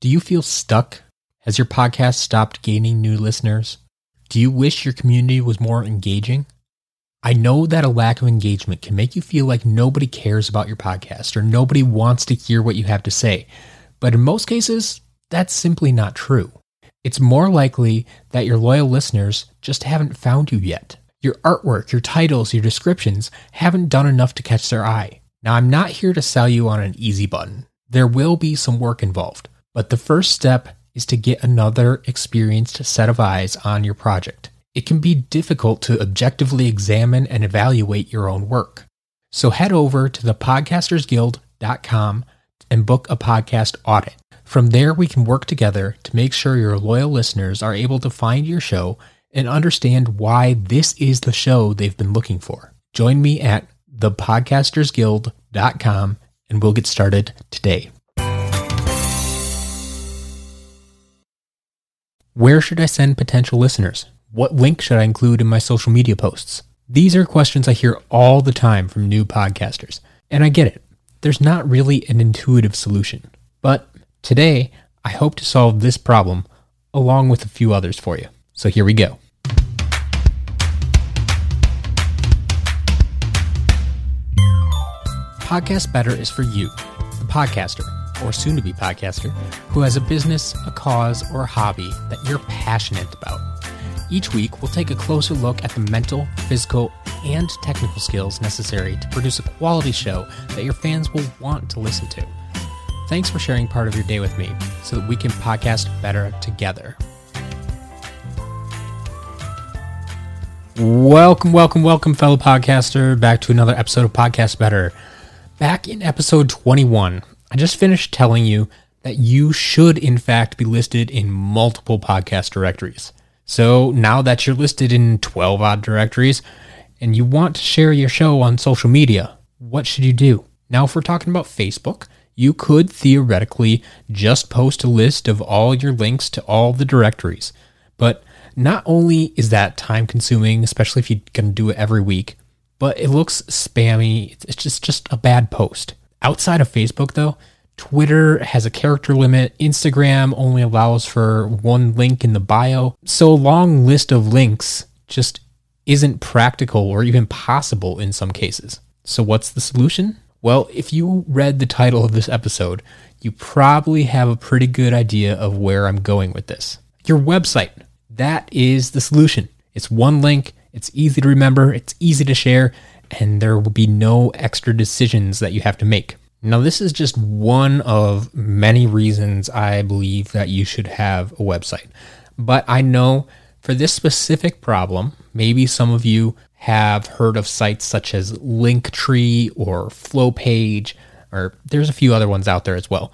Do you feel stuck? Has your podcast stopped gaining new listeners? Do you wish your community was more engaging? I know that a lack of engagement can make you feel like nobody cares about your podcast or nobody wants to hear what you have to say. But in most cases, that's simply not true. It's more likely that your loyal listeners just haven't found you yet. Your artwork, your titles, your descriptions haven't done enough to catch their eye. Now, I'm not here to sell you on an easy button. There will be some work involved, but the first step is to get another experienced set of eyes on your project. It can be difficult to objectively examine and evaluate your own work. So head over to thepodcastersguild.com and book a podcast audit. From there, we can work together to make sure your loyal listeners are able to find your show and understand why this is the show they've been looking for. Join me at thepodcastersguild.com and we'll get started today. Where should I send potential listeners? What link should I include in my social media posts? These are questions I hear all the time from new podcasters, and I get it. There's not really an intuitive solution. But today, I hope to solve this problem along with a few others for you. So here we go. Podcast Better is for you, the podcaster, or soon to be podcaster, who has a business, a cause, or a hobby that you're passionate about. Each week, we'll take a closer look at the mental, physical, and technical skills necessary to produce a quality show that your fans will want to listen to. Thanks for sharing part of your day with me so that we can podcast better together. Welcome, welcome, welcome, fellow podcaster, back to another episode of Podcast Better. Back in episode 21, I just finished telling you that you should, in fact, be listed in multiple podcast directories. So now that you're listed in 12 odd directories and you want to share your show on social media, what should you do? Now, if we're talking about Facebook, you could theoretically just post a list of all your links to all the directories. But not only is that time consuming, especially if you're going to do it every week, but it looks spammy. It's just just a bad post. Outside of Facebook though, Twitter has a character limit. Instagram only allows for one link in the bio. So a long list of links just isn't practical or even possible in some cases. So what's the solution? Well, if you read the title of this episode, you probably have a pretty good idea of where I'm going with this. Your website. That is the solution. It's one link, it's easy to remember, it's easy to share, and there will be no extra decisions that you have to make. Now, this is just one of many reasons I believe that you should have a website. But I know for this specific problem, maybe some of you have heard of sites such as Linktree or Flowpage, or there's a few other ones out there as well.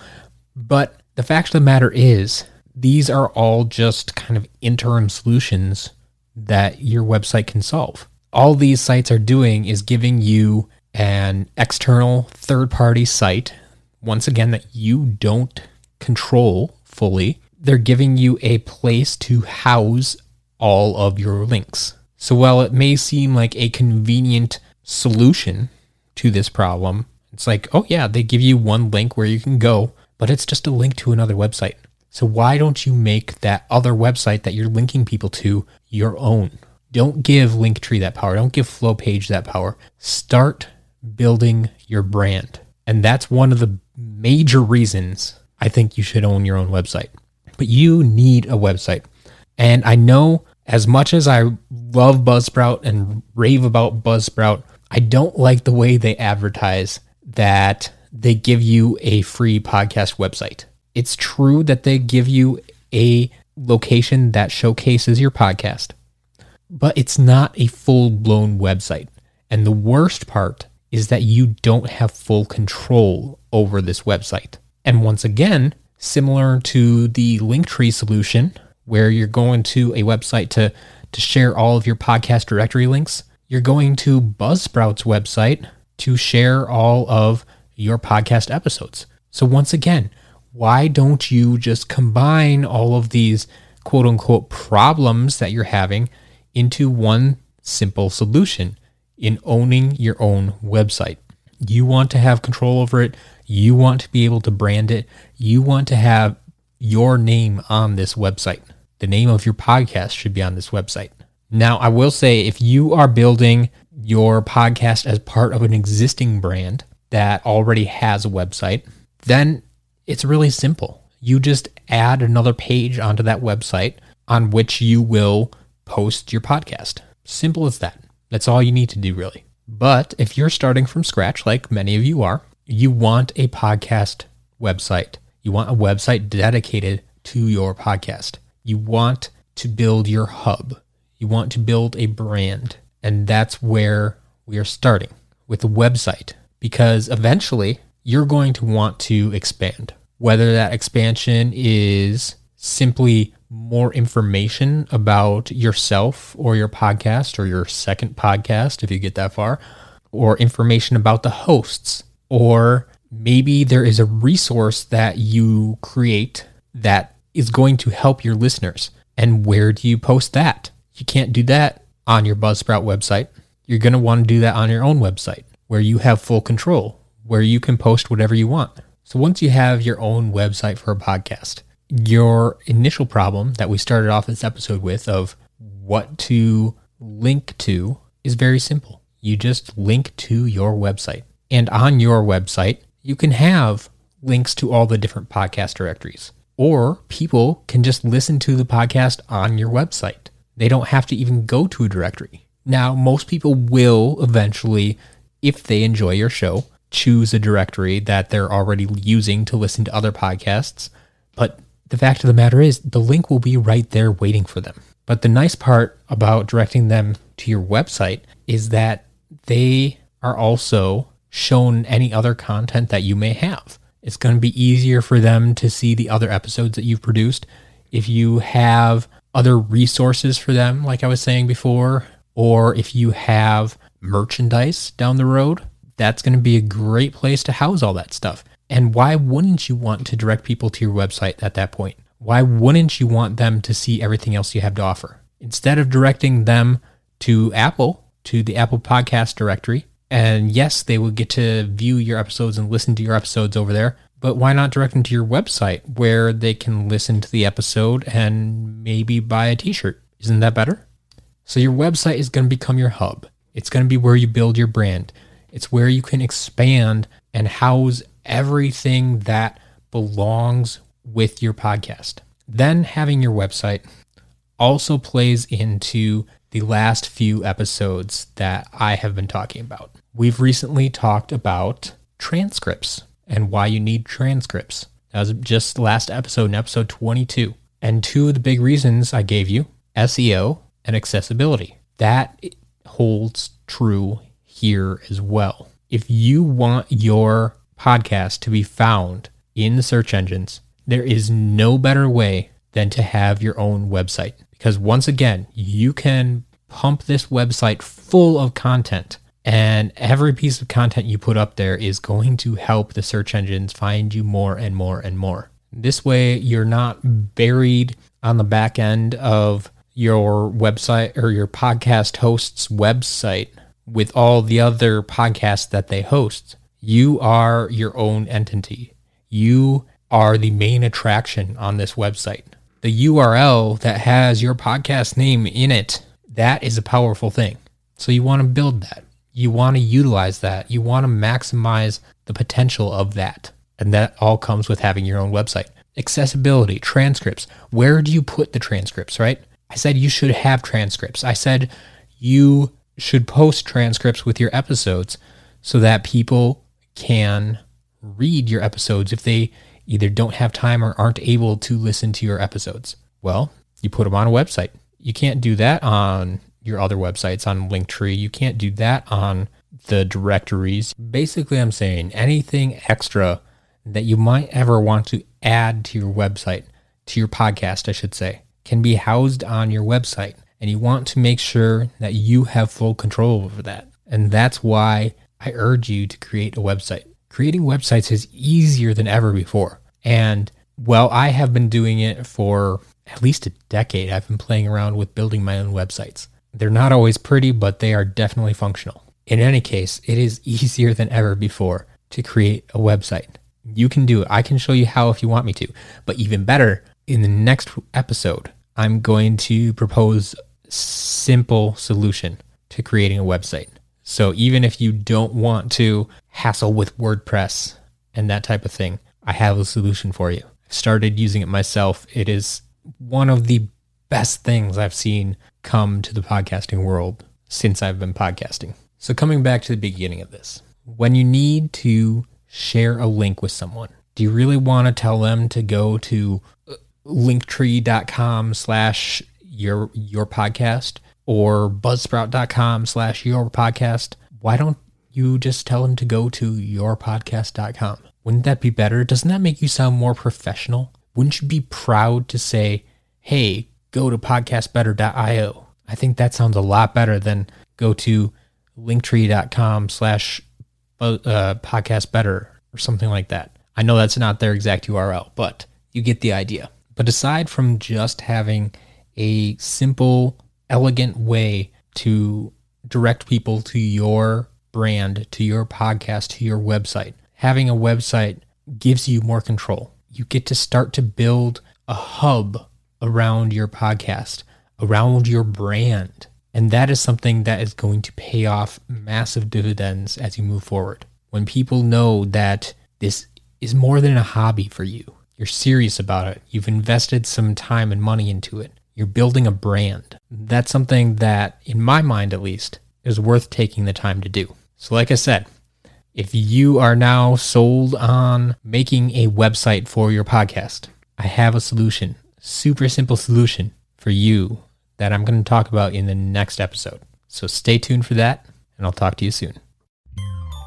But the fact of the matter is, these are all just kind of interim solutions that your website can solve. All these sites are doing is giving you an external third party site, once again, that you don't control fully. They're giving you a place to house all of your links. So while it may seem like a convenient solution to this problem, it's like, oh yeah, they give you one link where you can go, but it's just a link to another website. So why don't you make that other website that you're linking people to your own? Don't give Linktree that power. Don't give Flowpage that power. Start building your brand. And that's one of the major reasons I think you should own your own website. But you need a website. And I know as much as I love Buzzsprout and rave about Buzzsprout, I don't like the way they advertise that they give you a free podcast website. It's true that they give you a location that showcases your podcast, but it's not a full blown website. And the worst part is that you don't have full control over this website. And once again, similar to the Linktree solution, where you're going to a website to, to share all of your podcast directory links, you're going to Buzzsprout's website to share all of your podcast episodes. So once again, why don't you just combine all of these quote unquote problems that you're having into one simple solution in owning your own website? You want to have control over it. You want to be able to brand it. You want to have your name on this website. The name of your podcast should be on this website. Now, I will say if you are building your podcast as part of an existing brand that already has a website, then it's really simple. You just add another page onto that website on which you will post your podcast. Simple as that. That's all you need to do, really. But if you're starting from scratch, like many of you are, you want a podcast website. You want a website dedicated to your podcast. You want to build your hub. You want to build a brand. And that's where we are starting with a website because eventually you're going to want to expand. Whether that expansion is simply more information about yourself or your podcast or your second podcast, if you get that far, or information about the hosts, or maybe there is a resource that you create that is going to help your listeners. And where do you post that? You can't do that on your Buzzsprout website. You're going to want to do that on your own website where you have full control, where you can post whatever you want. So once you have your own website for a podcast, your initial problem that we started off this episode with of what to link to is very simple. You just link to your website. And on your website, you can have links to all the different podcast directories. Or people can just listen to the podcast on your website. They don't have to even go to a directory. Now, most people will eventually, if they enjoy your show, choose a directory that they're already using to listen to other podcasts. But the fact of the matter is, the link will be right there waiting for them. But the nice part about directing them to your website is that they are also shown any other content that you may have. It's going to be easier for them to see the other episodes that you've produced. If you have other resources for them, like I was saying before, or if you have merchandise down the road, that's going to be a great place to house all that stuff. And why wouldn't you want to direct people to your website at that point? Why wouldn't you want them to see everything else you have to offer? Instead of directing them to Apple, to the Apple Podcast directory, and yes, they will get to view your episodes and listen to your episodes over there, but why not direct them to your website where they can listen to the episode and maybe buy a t shirt? Isn't that better? So, your website is going to become your hub. It's going to be where you build your brand. It's where you can expand and house everything that belongs with your podcast. Then having your website also plays into the last few episodes that I have been talking about. We've recently talked about transcripts and why you need transcripts. That was just last episode, in episode 22. And two of the big reasons I gave you SEO and accessibility. That holds true here as well. If you want your podcast to be found in the search engines, there is no better way than to have your own website. Because once again, you can pump this website full of content, and every piece of content you put up there is going to help the search engines find you more and more and more. This way, you're not buried on the back end of your website or your podcast host's website with all the other podcasts that they host. You are your own entity. You are the main attraction on this website. The URL that has your podcast name in it, that is a powerful thing. So you want to build that. You want to utilize that. You want to maximize the potential of that. And that all comes with having your own website. Accessibility, transcripts. Where do you put the transcripts, right? I said you should have transcripts. I said you should post transcripts with your episodes so that people can read your episodes if they either don't have time or aren't able to listen to your episodes. Well, you put them on a website. You can't do that on your other websites on Linktree. You can't do that on the directories. Basically, I'm saying anything extra that you might ever want to add to your website, to your podcast, I should say, can be housed on your website. And you want to make sure that you have full control over that. And that's why I urge you to create a website. Creating websites is easier than ever before. And well, I have been doing it for at least a decade. I've been playing around with building my own websites. They're not always pretty, but they are definitely functional. In any case, it is easier than ever before to create a website. You can do it. I can show you how if you want me to. But even better, in the next episode, I'm going to propose a simple solution to creating a website. So even if you don't want to hassle with WordPress and that type of thing, I have a solution for you. I've started using it myself. It is one of the best things I've seen come to the podcasting world since I've been podcasting. So coming back to the beginning of this, when you need to share a link with someone, do you really want to tell them to go to uh, linktree.com slash your your podcast or buzzsprout.com slash your podcast? Why don't you just tell them to go to yourpodcast.com? Wouldn't that be better? Doesn't that make you sound more professional? Wouldn't you be proud to say, hey, go to podcastbetter.io? I think that sounds a lot better than go to linktree.com slash uh, podcast better or something like that. I know that's not their exact URL, but you get the idea. But aside from just having a simple, elegant way to direct people to your brand, to your podcast, to your website, having a website gives you more control. You get to start to build a hub around your podcast, around your brand. And that is something that is going to pay off massive dividends as you move forward. When people know that this is more than a hobby for you, you're serious about it, you've invested some time and money into it, you're building a brand. That's something that, in my mind at least, is worth taking the time to do. So, like I said, if you are now sold on making a website for your podcast, I have a solution, super simple solution for you that I'm going to talk about in the next episode. So stay tuned for that, and I'll talk to you soon.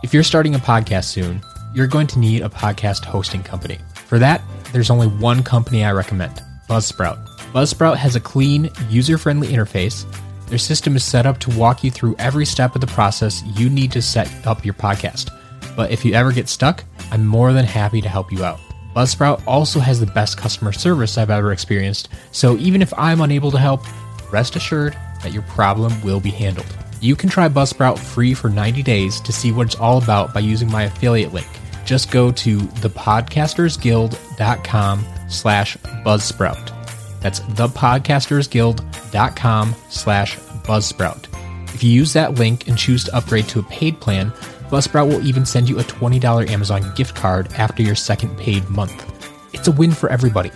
If you're starting a podcast soon, you're going to need a podcast hosting company. For that, there's only one company I recommend Buzzsprout. Buzzsprout has a clean, user friendly interface. Their system is set up to walk you through every step of the process you need to set up your podcast. But if you ever get stuck, I'm more than happy to help you out. Buzzsprout also has the best customer service I've ever experienced, so even if I'm unable to help, rest assured that your problem will be handled. You can try Buzzsprout free for 90 days to see what it's all about by using my affiliate link. Just go to thepodcastersguild.com slash buzzsprout. That's thepodcastersguild.com slash buzzsprout. If you use that link and choose to upgrade to a paid plan, Buzzsprout will even send you a $20 Amazon gift card after your second paid month. It's a win for everybody.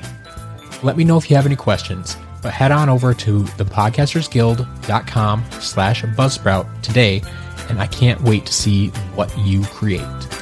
Let me know if you have any questions, but head on over to thepodcastersguild.com slash buzzsprout today, and I can't wait to see what you create.